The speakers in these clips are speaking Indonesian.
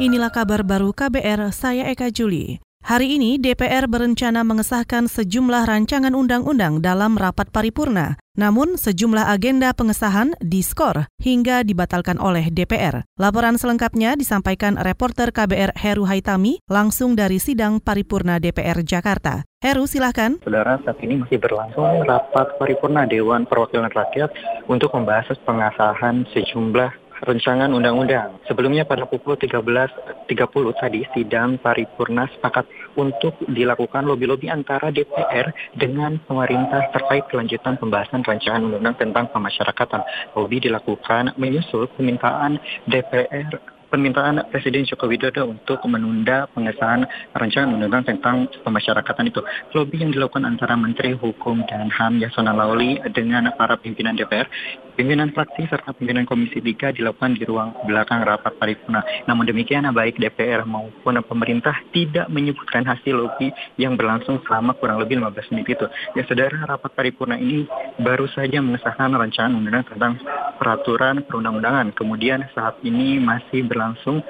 Inilah kabar baru KBR, saya Eka Juli. Hari ini DPR berencana mengesahkan sejumlah rancangan undang-undang dalam rapat paripurna. Namun sejumlah agenda pengesahan diskor hingga dibatalkan oleh DPR. Laporan selengkapnya disampaikan reporter KBR Heru Haitami langsung dari sidang paripurna DPR Jakarta. Heru, silahkan. Saudara, saat ini masih berlangsung rapat paripurna Dewan Perwakilan Rakyat untuk membahas pengesahan sejumlah rancangan undang-undang. Sebelumnya pada pukul 13.30 tadi sidang paripurna sepakat untuk dilakukan lobi-lobi antara DPR dengan pemerintah terkait kelanjutan pembahasan rancangan undang-undang tentang pemasyarakatan. Lobi dilakukan menyusul permintaan DPR permintaan Presiden Joko Widodo untuk menunda pengesahan rancangan undang-undang tentang pemasyarakatan itu. Lobby yang dilakukan antara Menteri Hukum dan HAM Yasona Lauli dengan para pimpinan DPR, pimpinan fraksi serta pimpinan Komisi 3 dilakukan di ruang belakang rapat paripurna. Namun demikian baik DPR maupun pemerintah tidak menyebutkan hasil lobby yang berlangsung selama kurang lebih 15 menit itu. Ya saudara, rapat paripurna ini baru saja mengesahkan rancangan undang-undang tentang peraturan perundang-undangan. Kemudian saat ini masih ber berlangsung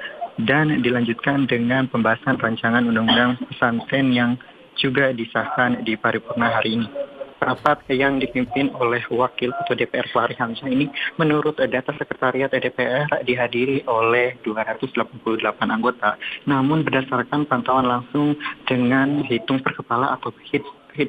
dan dilanjutkan dengan pembahasan rancangan undang-undang pesantren yang juga disahkan di paripurna hari ini. Rapat yang dipimpin oleh Wakil Ketua DPR Fahri Hamzah ini menurut data Sekretariat DPR dihadiri oleh 288 anggota. Namun berdasarkan pantauan langsung dengan hitung per kepala atau hit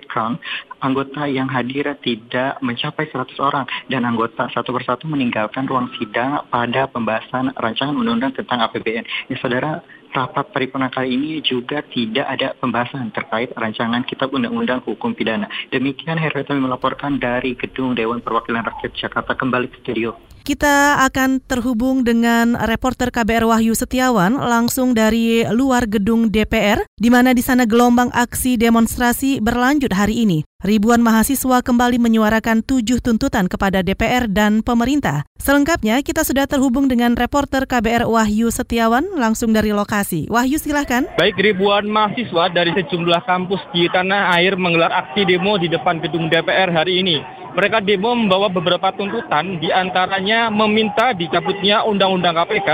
count, anggota yang hadir tidak mencapai 100 orang dan anggota satu persatu meninggalkan ruang sidang pada pembahasan rancangan undang-undang tentang APBN. Ya, saudara, rapat paripurna kali ini juga tidak ada pembahasan terkait rancangan Kitab Undang-Undang Hukum Pidana. Demikian Herawati melaporkan dari Gedung Dewan Perwakilan Rakyat Jakarta kembali ke studio. Kita akan terhubung dengan reporter KBR Wahyu Setiawan langsung dari luar gedung DPR, di mana di sana gelombang aksi demonstrasi berlanjut hari ini. Ribuan mahasiswa kembali menyuarakan tujuh tuntutan kepada DPR dan pemerintah. Selengkapnya kita sudah terhubung dengan reporter KBR Wahyu Setiawan langsung dari lokasi. Wahyu silahkan. Baik, ribuan mahasiswa dari sejumlah kampus di tanah air menggelar aksi demo di depan gedung DPR hari ini. Mereka demo membawa beberapa tuntutan, di antaranya meminta dicabutnya Undang-Undang KPK,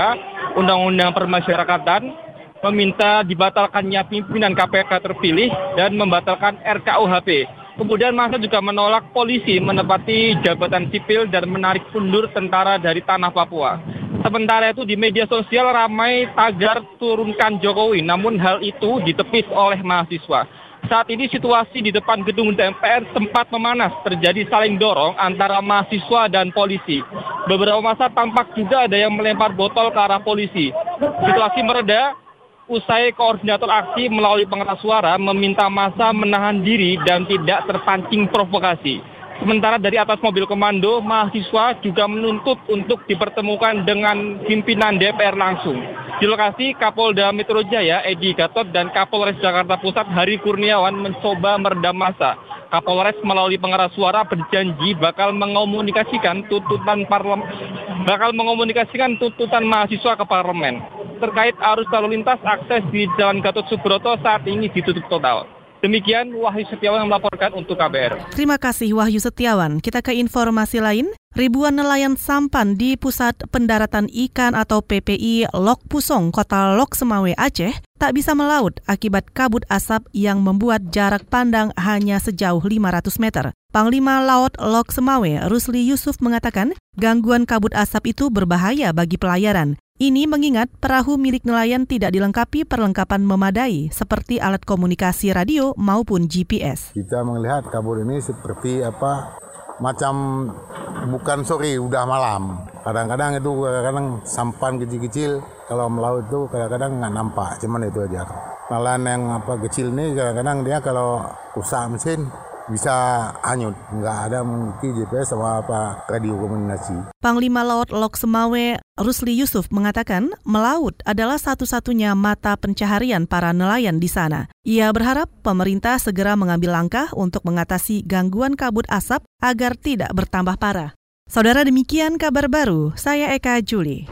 Undang-Undang Permasyarakatan, meminta dibatalkannya pimpinan KPK terpilih, dan membatalkan RKUHP. Kemudian masa juga menolak polisi menepati jabatan sipil dan menarik mundur tentara dari tanah Papua. Sementara itu di media sosial ramai tagar turunkan Jokowi, namun hal itu ditepis oleh mahasiswa. Saat ini situasi di depan gedung DPR sempat memanas, terjadi saling dorong antara mahasiswa dan polisi. Beberapa masa tampak juga ada yang melempar botol ke arah polisi. Situasi mereda, usai koordinator aksi melalui pengeras suara meminta masa menahan diri dan tidak terpancing provokasi. Sementara dari atas mobil komando, mahasiswa juga menuntut untuk dipertemukan dengan pimpinan DPR langsung. Di lokasi, Kapolda Metro Jaya, Edi Gatot, dan Kapolres Jakarta Pusat, Hari Kurniawan, mencoba meredam massa. Kapolres melalui pengeras suara berjanji bakal mengomunikasikan tuntutan parlemen bakal mengomunikasikan tuntutan mahasiswa ke parlemen terkait arus lalu lintas akses di Jalan Gatot Subroto saat ini ditutup total. Demikian Wahyu Setiawan yang melaporkan untuk KBR. Terima kasih Wahyu Setiawan. Kita ke informasi lain. Ribuan nelayan sampan di Pusat Pendaratan Ikan atau PPI Lok Pusong, Kota Lok Semawe, Aceh, tak bisa melaut akibat kabut asap yang membuat jarak pandang hanya sejauh 500 meter. Panglima Laut Lok Semawe, Rusli Yusuf mengatakan, gangguan kabut asap itu berbahaya bagi pelayaran. Ini mengingat perahu milik nelayan tidak dilengkapi perlengkapan memadai seperti alat komunikasi radio maupun GPS. Kita melihat kabut ini seperti apa macam bukan sore udah malam. Kadang-kadang itu kadang-kadang sampan kecil-kecil kalau melaut itu kadang-kadang nggak nampak, cuman itu aja. Nelayan yang apa kecil ini kadang-kadang dia kalau usaha mesin bisa hanyut, nggak ada memiliki GPS sama apa radio komunikasi. Panglima Laut Lok Semawe Rusli Yusuf mengatakan melaut adalah satu-satunya mata pencaharian para nelayan di sana. Ia berharap pemerintah segera mengambil langkah untuk mengatasi gangguan kabut asap agar tidak bertambah parah. Saudara demikian kabar baru, saya Eka Juli.